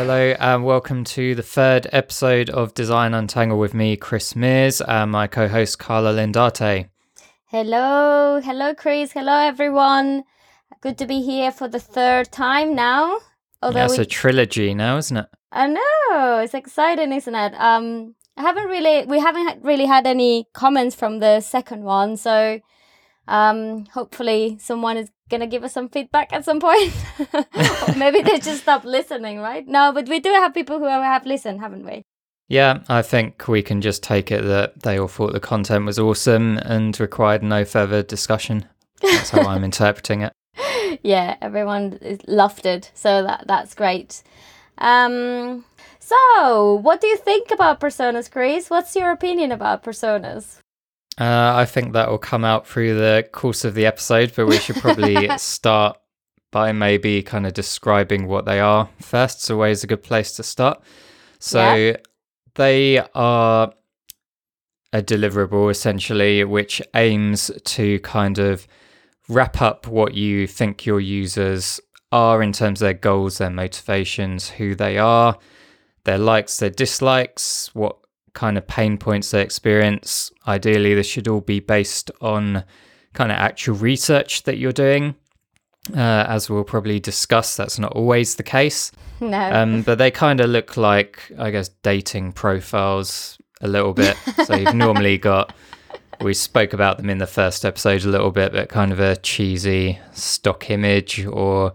Hello and welcome to the third episode of Design Untangled with me, Chris Mears, and my co-host Carla Lindarte. Hello, hello, Chris. Hello, everyone. Good to be here for the third time now. Although yeah, it's we... a trilogy now, isn't it? I know it's exciting, isn't it? Um, I haven't really, we haven't really had any comments from the second one, so um, hopefully someone is gonna give us some feedback at some point. maybe they just stopped listening, right? No, but we do have people who have listened, haven't we? Yeah, I think we can just take it that they all thought the content was awesome and required no further discussion. That's how I'm interpreting it. Yeah, everyone loved it, so that that's great. Um, so, what do you think about personas, Chris? What's your opinion about personas? Uh, I think that will come out through the course of the episode, but we should probably start by maybe kind of describing what they are first. It's always a good place to start. So yeah. they are a deliverable essentially, which aims to kind of wrap up what you think your users are in terms of their goals, their motivations, who they are, their likes, their dislikes, what kind of pain points they experience. Ideally, this should all be based on kind of actual research that you're doing. Uh, as we'll probably discuss, that's not always the case. No. Um, but they kind of look like, I guess, dating profiles a little bit. so you've normally got, we spoke about them in the first episode a little bit, but kind of a cheesy stock image or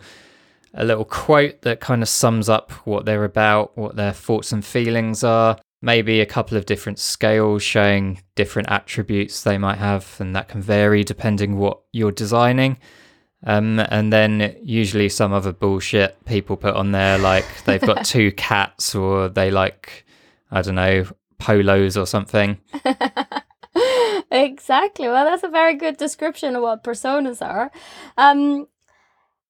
a little quote that kind of sums up what they're about, what their thoughts and feelings are maybe a couple of different scales showing different attributes they might have, and that can vary depending what you're designing. Um, and then usually some other bullshit people put on there, like they've got two cats or they like, I don't know, polos or something. exactly. Well, that's a very good description of what personas are. Um,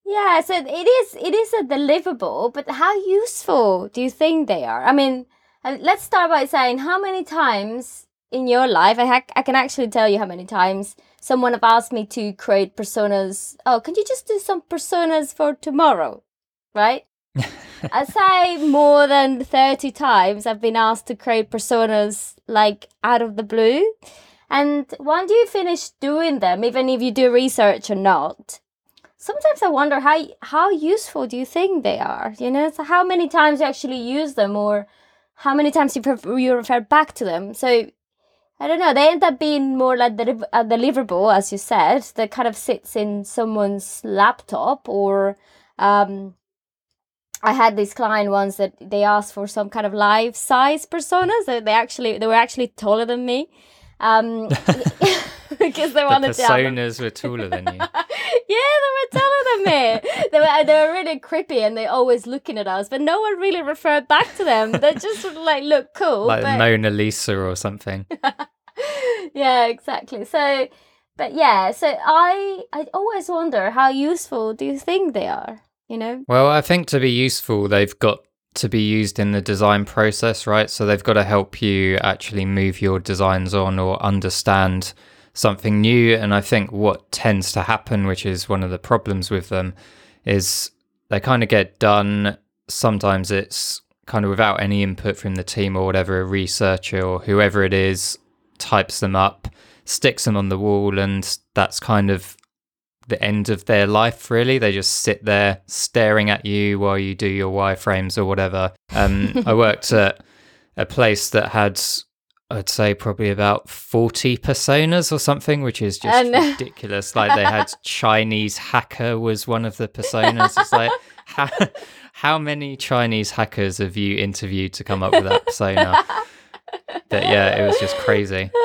yeah, so it is it is a deliverable, but how useful do you think they are? I mean, let's start by saying how many times in your life, I, ha- I can actually tell you how many times someone have asked me to create personas. Oh, can you just do some personas for tomorrow? Right? I say more than 30 times I've been asked to create personas like out of the blue. And once you finish doing them, even if you do research or not, sometimes I wonder how how useful do you think they are? You know, so how many times you actually use them or how many times you, you refer back to them. So I don't know. They end up being more like the a deliverable, as you said, that kind of sits in someone's laptop. Or um, I had this client once that they asked for some kind of life size personas. So they actually they were actually taller than me. Um, because they wanted the personas were taller than you. yeah, they were taller than me. they were they were really creepy and they always looking at us, but no one really referred back to them. They just like look cool, like but... Mona Lisa or something. yeah, exactly. So, but yeah, so I I always wonder how useful do you think they are? You know. Well, I think to be useful, they've got to be used in the design process, right? So they've got to help you actually move your designs on or understand something new. And I think what tends to happen, which is one of the problems with them, is they kind of get done. Sometimes it's kind of without any input from the team or whatever, a researcher or whoever it is types them up, sticks them on the wall, and that's kind of the end of their life really they just sit there staring at you while you do your wireframes or whatever um, i worked at a place that had i'd say probably about 40 personas or something which is just ridiculous like they had chinese hacker was one of the personas it's like how, how many chinese hackers have you interviewed to come up with that persona but yeah it was just crazy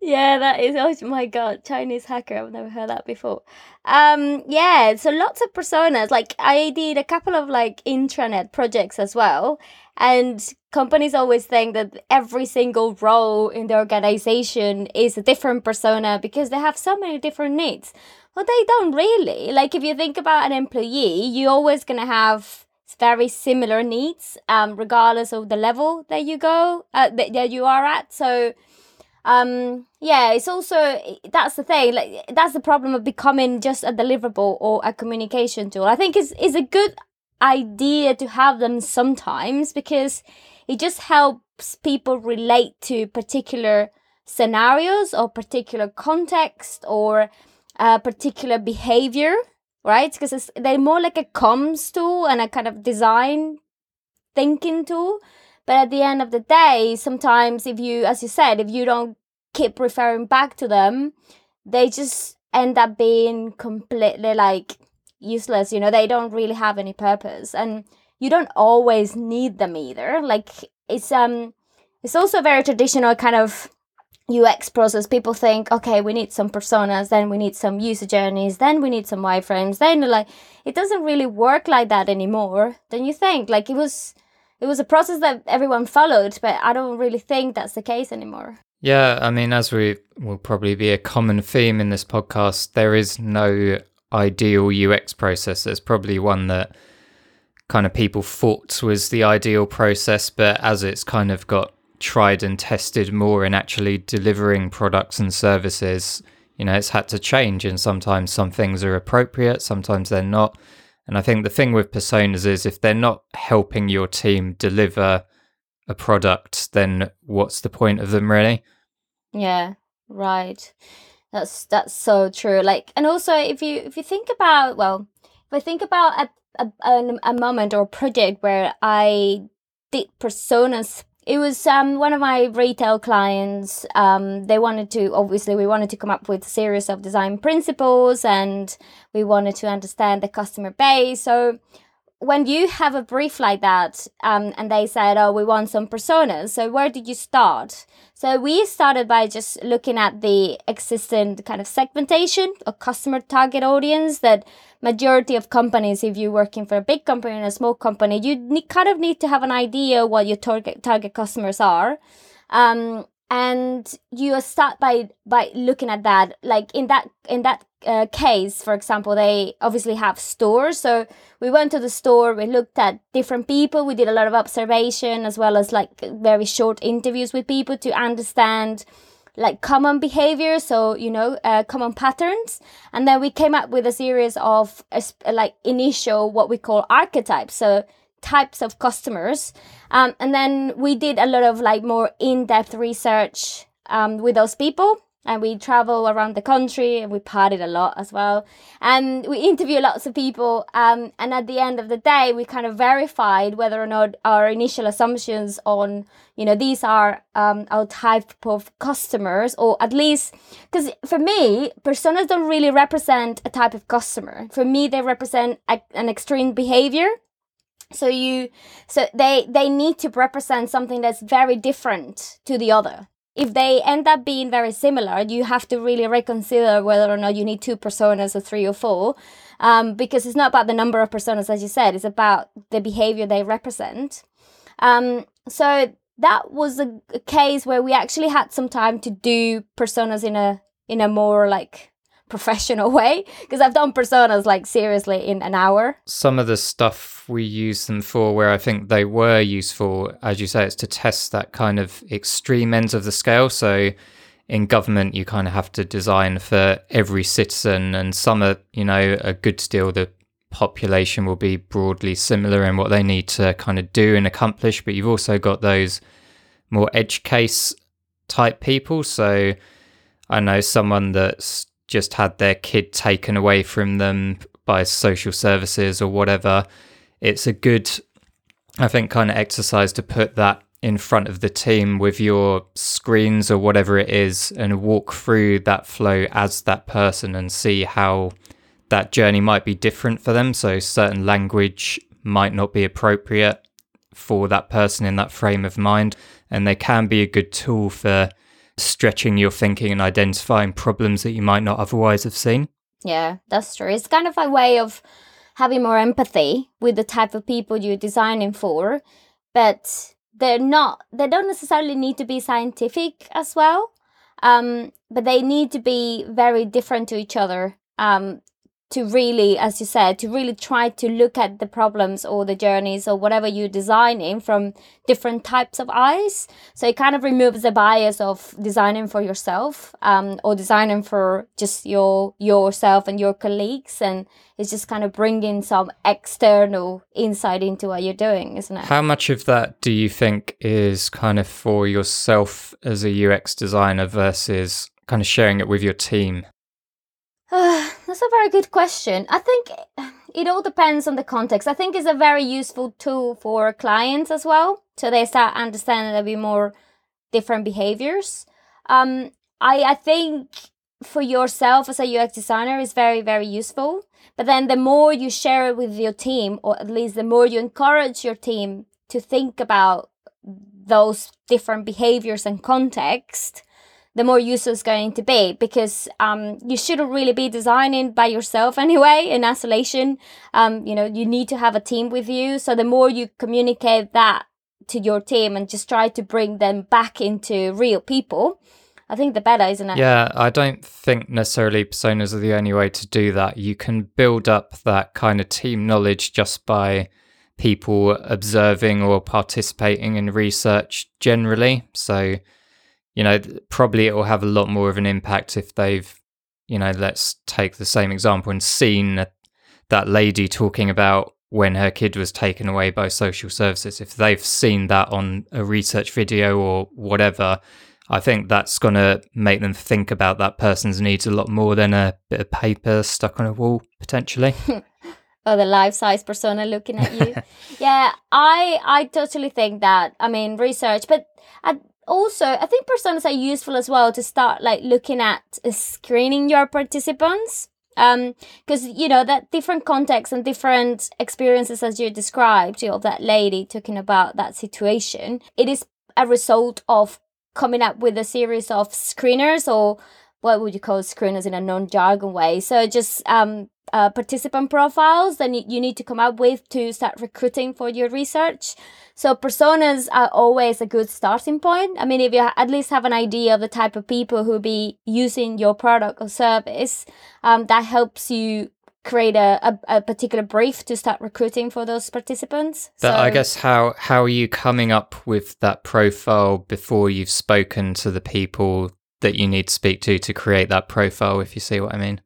yeah, that is. Oh my god, Chinese hacker. I've never heard that before. Um, yeah. So lots of personas. Like I did a couple of like intranet projects as well, and companies always think that every single role in the organization is a different persona because they have so many different needs. Well, they don't really. Like if you think about an employee, you're always gonna have very similar needs, um, regardless of the level that you go uh, that, that you are at. So um yeah it's also that's the thing like that's the problem of becoming just a deliverable or a communication tool i think is is a good idea to have them sometimes because it just helps people relate to particular scenarios or particular context or a particular behavior right? Because they're more like a comms tool and a kind of design thinking tool. But at the end of the day sometimes if you as you said if you don't keep referring back to them they just end up being completely like useless you know they don't really have any purpose and you don't always need them either like it's um it's also a very traditional kind of UX process, people think, okay, we need some personas, then we need some user journeys, then we need some wireframes. Then like it doesn't really work like that anymore. Don't you think? Like it was it was a process that everyone followed, but I don't really think that's the case anymore. Yeah, I mean, as we will probably be a common theme in this podcast, there is no ideal UX process. There's probably one that kind of people thought was the ideal process, but as it's kind of got tried and tested more in actually delivering products and services, you know, it's had to change. And sometimes some things are appropriate, sometimes they're not. And I think the thing with personas is if they're not helping your team deliver a product, then what's the point of them really? Yeah, right. That's that's so true. Like, and also if you if you think about well, if I think about a a, a moment or a project where I did personas it was um, one of my retail clients. Um, they wanted to, obviously, we wanted to come up with a series of design principles and we wanted to understand the customer base. So when you have a brief like that um, and they said, oh, we want some personas, so where did you start? So we started by just looking at the existing kind of segmentation of customer target audience that majority of companies, if you're working for a big company and a small company, you kind of need to have an idea what your target target customers are. Um, and you start by by looking at that like in that in that uh, case for example they obviously have stores. So we went to the store we looked at different people we did a lot of observation as well as like very short interviews with people to understand like common behavior so you know uh, common patterns. And then we came up with a series of uh, like initial what we call archetypes so types of customers. Um, and then we did a lot of like more in-depth research um, with those people and we travel around the country and we partied a lot as well. And we interview lots of people um, and at the end of the day we kind of verified whether or not our initial assumptions on you know these are um, our type of customers or at least because for me personas don't really represent a type of customer. For me they represent a, an extreme behavior. So you so they they need to represent something that's very different to the other if they end up being very similar you have to really reconsider whether or not you need two personas or three or four um, because it's not about the number of personas as you said it's about the behavior they represent. Um, so that was a, a case where we actually had some time to do personas in a in a more like professional way because I've done personas like seriously in an hour. Some of the stuff we use them for, where I think they were useful, as you say, it's to test that kind of extreme ends of the scale. So in government, you kind of have to design for every citizen, and some are, you know, a good deal. The population will be broadly similar in what they need to kind of do and accomplish, but you've also got those more edge case type people. So I know someone that's just had their kid taken away from them by social services or whatever, it's a good, I think, kind of exercise to put that in front of the team with your screens or whatever it is and walk through that flow as that person and see how that journey might be different for them. So, certain language might not be appropriate for that person in that frame of mind. And they can be a good tool for stretching your thinking and identifying problems that you might not otherwise have seen. Yeah, that's true. It's kind of a way of having more empathy with the type of people you're designing for, but they're not, they don't necessarily need to be scientific as well, um, but they need to be very different to each other um, to really, as you said, to really try to look at the problems or the journeys or whatever you're designing from different types of eyes. So it kind of removes the bias of designing for yourself um, or designing for just your yourself and your colleagues, and it's just kind of bringing some external insight into what you're doing, isn't it? How much of that do you think is kind of for yourself as a UX designer versus kind of sharing it with your team? Uh, that's a very good question. I think it all depends on the context. I think it's a very useful tool for clients as well. So they start understanding a bit more different behaviors. Um, I, I think for yourself as a UX designer is very, very useful. But then the more you share it with your team, or at least the more you encourage your team to think about those different behaviors and context, the more useful it's going to be because um, you shouldn't really be designing by yourself anyway in isolation. Um, you know, you need to have a team with you. So the more you communicate that to your team and just try to bring them back into real people, I think the better, isn't it? Yeah, I don't think necessarily personas are the only way to do that. You can build up that kind of team knowledge just by people observing or participating in research generally. So, you know, probably it will have a lot more of an impact if they've, you know, let's take the same example and seen that lady talking about when her kid was taken away by social services. If they've seen that on a research video or whatever, I think that's going to make them think about that person's needs a lot more than a bit of paper stuck on a wall, potentially. or oh, the life size persona looking at you. yeah, I I totally think that. I mean, research, but I, also i think personas are useful as well to start like looking at uh, screening your participants um because you know that different contexts and different experiences as you described you know that lady talking about that situation it is a result of coming up with a series of screeners or what would you call screeners in a non-jargon way? So just um uh, participant profiles then you, you need to come up with to start recruiting for your research so personas are always a good starting point. I mean, if you at least have an idea of the type of people who will be using your product or service, um, that helps you create a, a, a, particular brief to start recruiting for those participants. But so, I guess how how are you coming up with that profile before you've spoken to the people that you need to speak to to create that profile? If you see what I mean.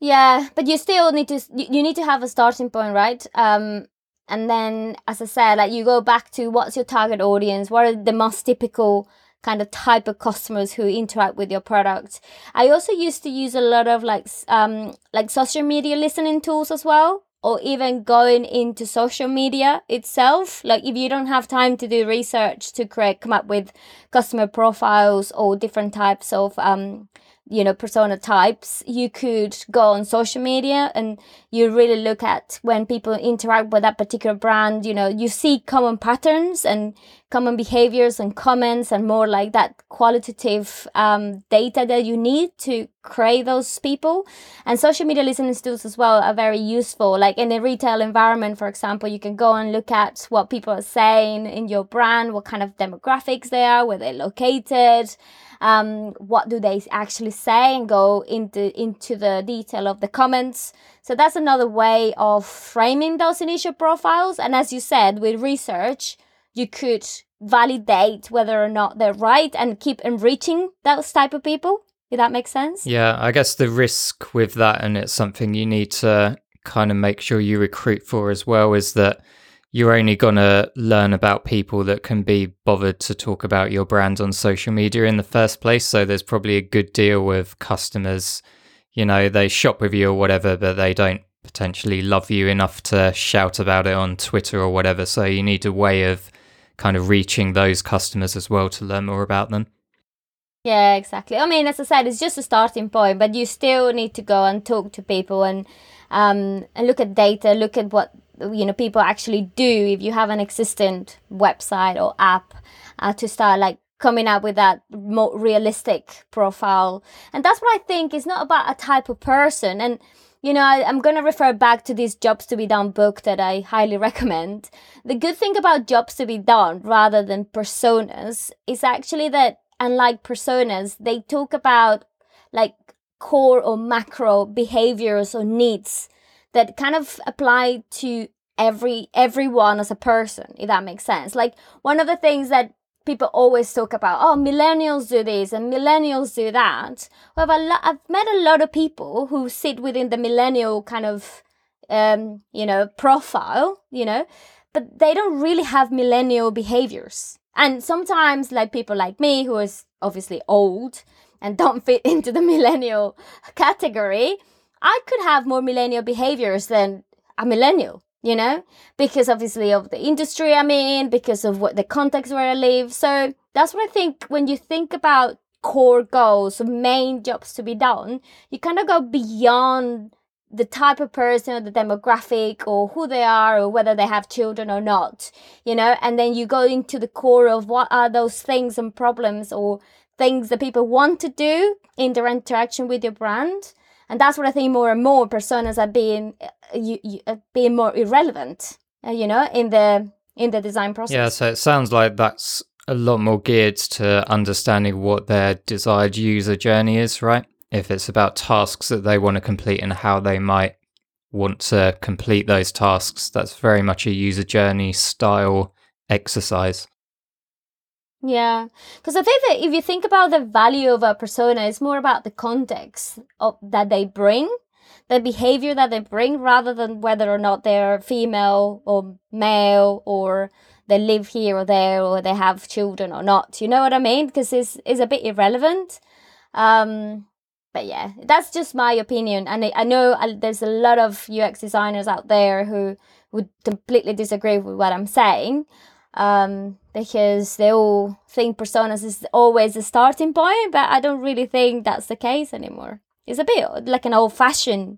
Yeah, but you still need to you need to have a starting point, right? Um, and then, as I said, like you go back to what's your target audience? What are the most typical kind of type of customers who interact with your product? I also used to use a lot of like um like social media listening tools as well, or even going into social media itself. Like if you don't have time to do research to create come up with customer profiles or different types of um you know persona types you could go on social media and you really look at when people interact with that particular brand you know you see common patterns and common behaviors and comments and more like that qualitative um, data that you need to create those people. And social media listening tools as well are very useful. Like in a retail environment for example you can go and look at what people are saying in your brand what kind of demographics they are where they're located um, what do they actually say and go into into the detail of the comments. So that's another way of framing those initial profiles. And as you said with research you could validate whether or not they're right and keep enriching those type of people if that makes sense yeah i guess the risk with that and it's something you need to kind of make sure you recruit for as well is that you're only going to learn about people that can be bothered to talk about your brand on social media in the first place. So there's probably a good deal with customers, you know, they shop with you or whatever, but they don't potentially love you enough to shout about it on Twitter or whatever. So you need a way of kind of reaching those customers as well to learn more about them. Yeah, exactly. I mean, as I said, it's just a starting point, but you still need to go and talk to people and um, and look at data, look at what you know people actually do if you have an existing website or app uh, to start like coming up with that more realistic profile and that's what i think is not about a type of person and you know I, i'm going to refer back to this jobs to be done book that i highly recommend. The good thing about jobs to be done rather than personas is actually that unlike personas they talk about like core or macro behaviors or needs that kind of apply to every everyone as a person if that makes sense. Like one of the things that people always talk about oh millennials do this and millennials do that. Well I've, met a lot of people who sit within the millennial kind of um, you know profile you know but they don't really have millennial behaviors. And sometimes like people like me who is obviously old and don't fit into the millennial category I could have more millennial behaviors than a millennial, you know, because obviously of the industry I'm in, because of what the context where I live. So that's what I think when you think about core goals, main jobs to be done, you kind of go beyond the type of person or the demographic or who they are or whether they have children or not, you know, and then you go into the core of what are those things and problems or things that people want to do in their interaction with your brand and that's what I think more and more personas are being uh, you, you, uh, being more irrelevant, uh, you know, in the in the design process. Yeah, so it sounds like that's a lot more geared to understanding what their desired user journey is, right? If it's about tasks that they want to complete and how they might want to complete those tasks, that's very much a user journey style exercise. Yeah, because I think that if you think about the value of a persona, it's more about the context of, that they bring, the behavior that they bring, rather than whether or not they're female or male or they live here or there or they have children or not. You know what I mean? Because it's, it's a bit irrelevant. Um, but yeah, that's just my opinion. And I, I know uh, there's a lot of UX designers out there who would completely disagree with what I'm saying um, because they all think personas is always the starting point, but I don't really think that's the case anymore. It's a bit like an old fashioned,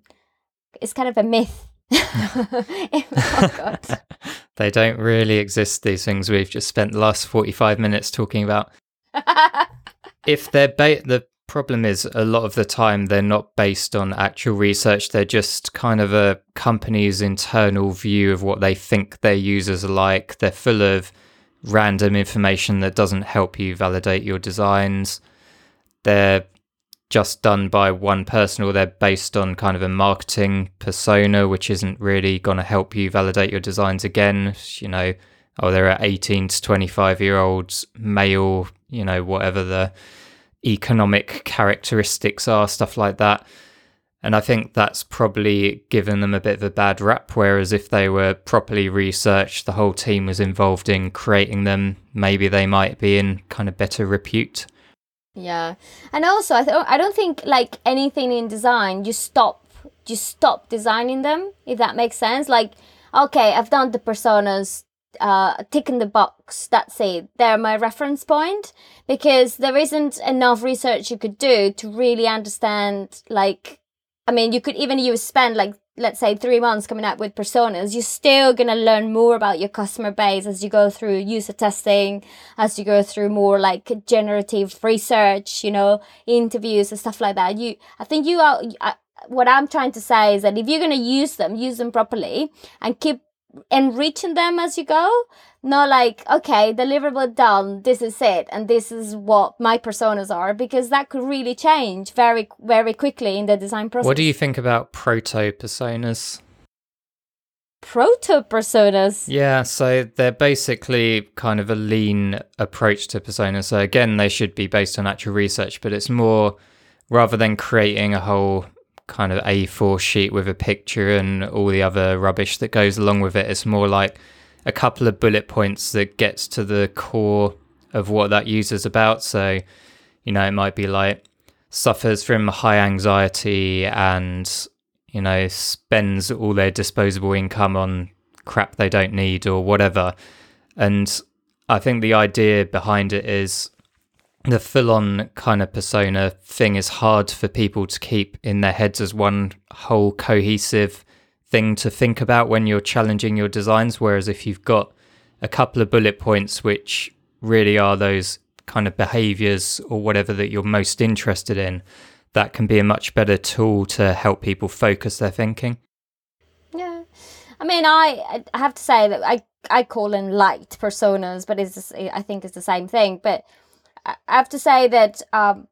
it's kind of a myth. oh they don't really exist, these things we've just spent the last 45 minutes talking about. if they're ba- the problem is a lot of the time they're not based on actual research they're just kind of a company's internal view of what they think their users are like they're full of random information that doesn't help you validate your designs they're just done by one person or they're based on kind of a marketing persona which isn't really going to help you validate your designs again you know oh they're 18 to 25 year olds male you know whatever the economic characteristics are, stuff like that. And I think that's probably given them a bit of a bad rap. Whereas if they were properly researched, the whole team was involved in creating them, maybe they might be in kind of better repute. Yeah, and also I th- I don't think like anything in design you stop you stop designing them if that makes sense. Like okay, I've done the personas uh, tick in the box. That's it. They're my reference point because there isn't enough research you could do to really understand. Like, I mean, you could even you spend like let's say three months coming up with personas. You're still gonna learn more about your customer base as you go through user testing, as you go through more like generative research. You know, interviews and stuff like that. You, I think you are. I, what I'm trying to say is that if you're to use them, use them properly and keep enriching them as you go not like okay deliverable done this is it and this is what my personas are because that could really change very very quickly in the design process what do you think about proto personas? Proto personas? Yeah so they're basically kind of a lean approach to personas. So again they should be based on actual research but it's more rather than creating a whole kind of A4 sheet with a picture and all the other rubbish that goes along with it. It's more like a couple of bullet points that gets to the core of what that user's about. So, you know, it might be like suffers from high anxiety and, you know, spends all their disposable income on crap they don't need or whatever. And I think the idea behind it is the full on kind of persona thing is hard for people to keep in their heads as one whole cohesive thing to think about when you're challenging your designs. Whereas if you've got a couple of bullet points, which really are those kind of behaviors or whatever that you're most interested in, that can be a much better tool to help people focus their thinking. Yeah. I mean, I I have to say that I I call them light personas, but it's I think it's the same thing. But I have to say that um,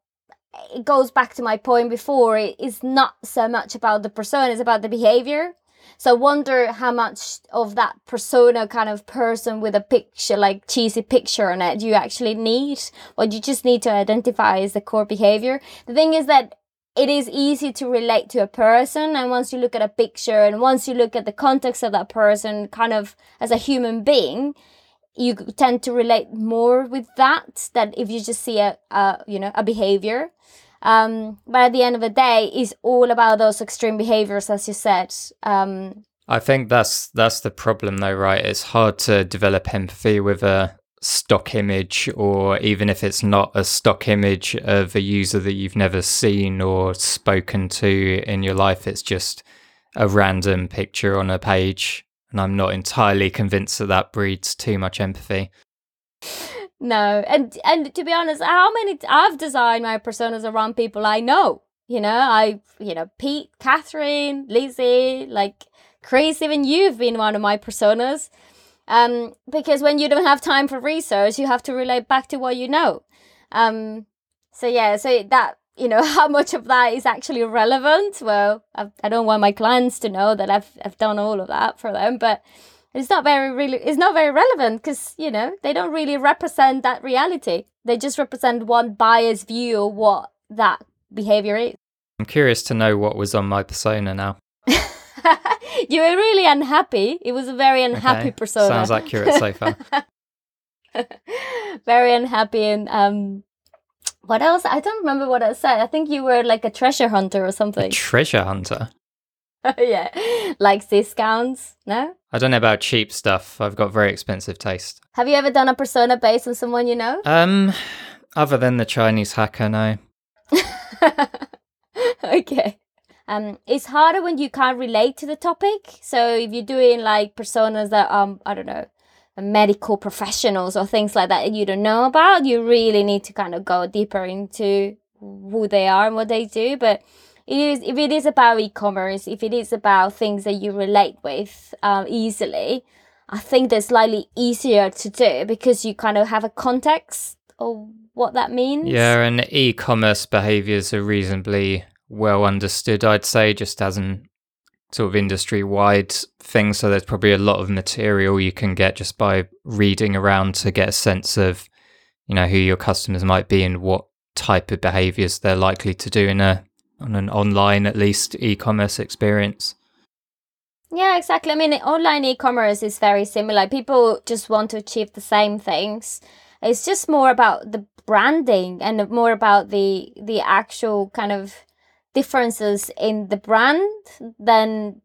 it goes back to my point before. It is not so much about the persona; it's about the behavior. So I wonder how much of that persona kind of person with a picture, like cheesy picture on it, do you actually need? What you just need to identify is the core behavior. The thing is that it is easy to relate to a person and once you look at a picture and once you look at the context of that person kind of as a human being you tend to relate more with that than if you just see a, a you know a behavior. Um, but at the end of the day it's all about those extreme behaviors as you said. Um, i think that's that's the problem though right? It's hard to develop empathy with a stock image or even if it's not a stock image of a user that you've never seen or spoken to in your life it's just a random picture on a page and i'm not entirely convinced that that breeds too much empathy. No and and to be honest how many i've designed my personas around people i know you know? I you know pete catherine lizzie like chris even you've been one of my personas. Um, because when you don't have time for research, you have to relate back to what you know. Um, so yeah, so that you know how much of that is actually relevant. Well, I've, I do not want my clients to know that I've I've done all of that for them, but it's not very really it's not very relevant because you know they don't really represent that reality. They just represent one biased view of what that behavior is. I'm curious to know what was on my persona now. you were really unhappy. It was a very unhappy okay. persona. Sounds accurate so far. very unhappy and um what else? I don't remember what I said. I think you were like a treasure hunter or something. A treasure hunter? yeah. Like discounts, no? I don't know about cheap stuff. I've got very expensive taste. Have you ever done a persona based on someone you know? Um other than the Chinese hacker, no. okay. Um, it's harder when you can't relate to the topic. So if you're doing like personas that um I don't know, medical professionals or things like that you don't know about, you really need to kind of go deeper into who they are and what they do. But it is if it is about e-commerce, if it is about things that you relate with um, easily, I think they're slightly easier to do because you kind of have a context of what that means. Yeah, and e-commerce behaviors are reasonably well understood, I'd say, just as an sort of industry wide thing. So there's probably a lot of material you can get just by reading around to get a sense of, you know, who your customers might be and what type of behaviors they're likely to do in a on an online at least e-commerce experience. Yeah, exactly. I mean, online e-commerce is very similar. People just want to achieve the same things. It's just more about the branding and more about the the actual kind of differences in the brand than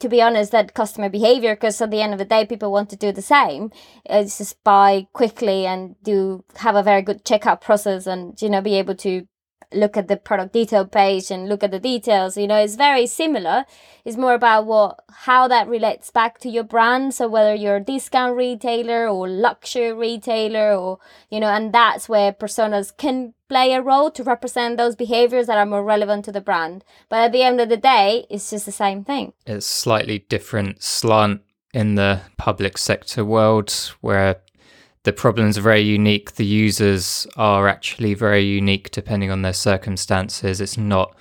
to be honest that customer behavior because at the end of the day people want to do the same. It's just buy quickly and do have a very good checkout process and you know be able to look at the product detail page and look at the details you know it's very similar. It's more about what how that relates back to your brand. So whether you're a discount retailer or luxury retailer or you know and that's where personas can play a role to represent those behaviors that are more relevant to the brand. But at the end of the day it's just the same thing. It's slightly different slant in the public sector world where the problems are very unique. The users are actually very unique depending on their circumstances. It's not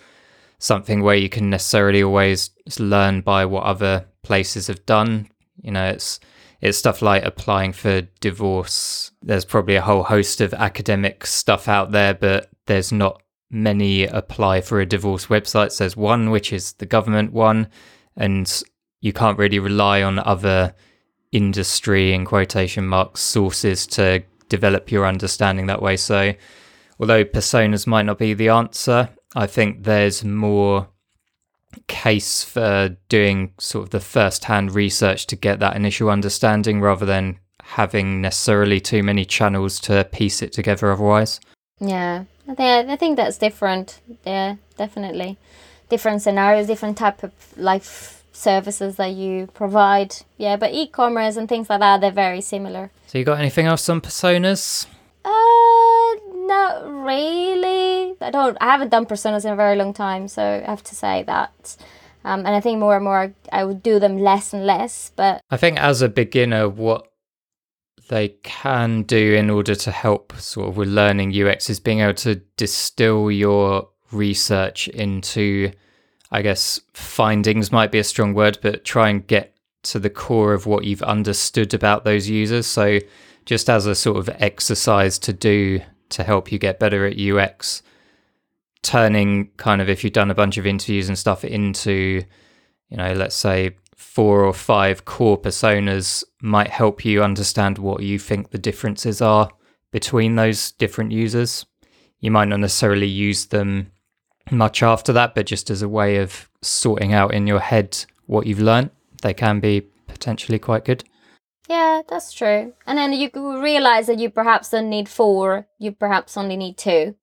something where you can necessarily always learn by what other places have done. You know, it's it's stuff like applying for divorce. There's probably a whole host of academic stuff out there, but there's not many apply for a divorce website. So there's one which is the government one, and you can't really rely on other industry in quotation marks sources to develop your understanding that way. So, although personas might not be the answer, I think there's more case for doing sort of the first hand research to get that initial understanding rather than having necessarily too many channels to piece it together otherwise. Yeah, I think, I think that's different. Yeah, definitely. Different scenarios, different type of life services that you provide. Yeah, but e-commerce and things like that, they're very similar. So you got anything else on personas? Uh, not really. I don't. I haven't done personas in a very long time, so I have to say that. Um, and I think more and more I would do them less and less. But I think as a beginner, what they can do in order to help sort of with learning UX is being able to distill your research into, I guess, findings might be a strong word, but try and get to the core of what you've understood about those users. So, just as a sort of exercise to do to help you get better at UX, turning kind of if you've done a bunch of interviews and stuff into, you know, let's say four or five core personas might help you understand what you think the differences are between those different users. You might not necessarily use them much after that, but just as a way of sorting out in your head what you've learned, they can be potentially quite good. Yeah, that's true. And then you realize that you perhaps don't need four, you perhaps only need two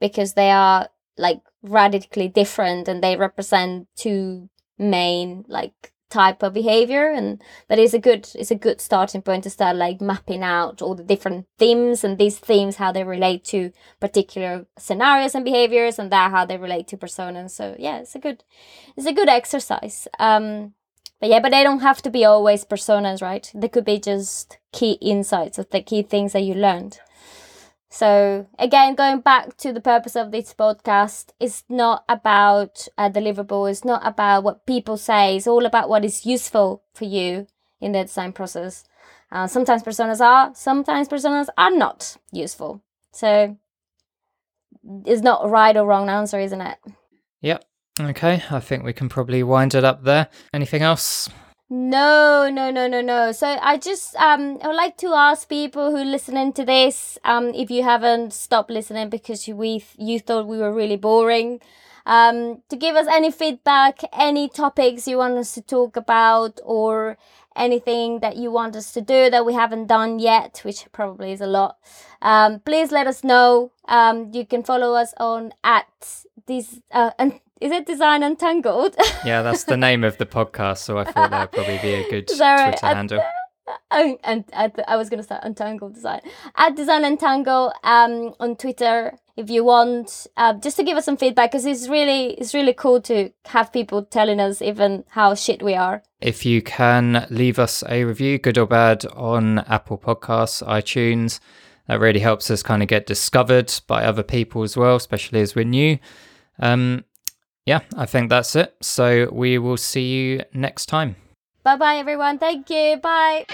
because they are like radically different and they represent two main like type of behavior and that is a good it's a good starting point to start like mapping out all the different themes and these themes how they relate to particular scenarios and behaviors and that how they relate to personas so yeah it's a good it's a good exercise. Um but yeah but they don't have to be always personas right? They could be just key insights of the key things that you learned so again, going back to the purpose of this podcast, it's not about a deliverable. It's not about what people say. It's all about what is useful for you in the design process. Uh, sometimes personas are, sometimes personas are not useful. So it's not a right or wrong answer, isn't it? Yep. Okay, I think we can probably wind it up there. Anything else? No, no, no, no, no. So I just um I would like to ask people who listening to this um if you haven't stopped listening because you we you thought we were really boring um to give us any feedback, any topics you want us to talk about or anything that you want us to do that we haven't done yet, which probably is a lot. Um please let us know. Um you can follow us on at this uh and is it Design Untangled? yeah, that's the name of the podcast. So I thought that would probably be a good Sorry, Twitter handle. and, and I was going to start Untangled Design at Design Untangle um, on Twitter if you want, uh, just to give us some feedback because it's really it's really cool to have people telling us even how shit we are. If you can leave us a review, good or bad, on Apple Podcasts, iTunes, that really helps us kind of get discovered by other people as well, especially as we're new. Um, yeah, I think that's it. So we will see you next time. Bye bye, everyone. Thank you. Bye.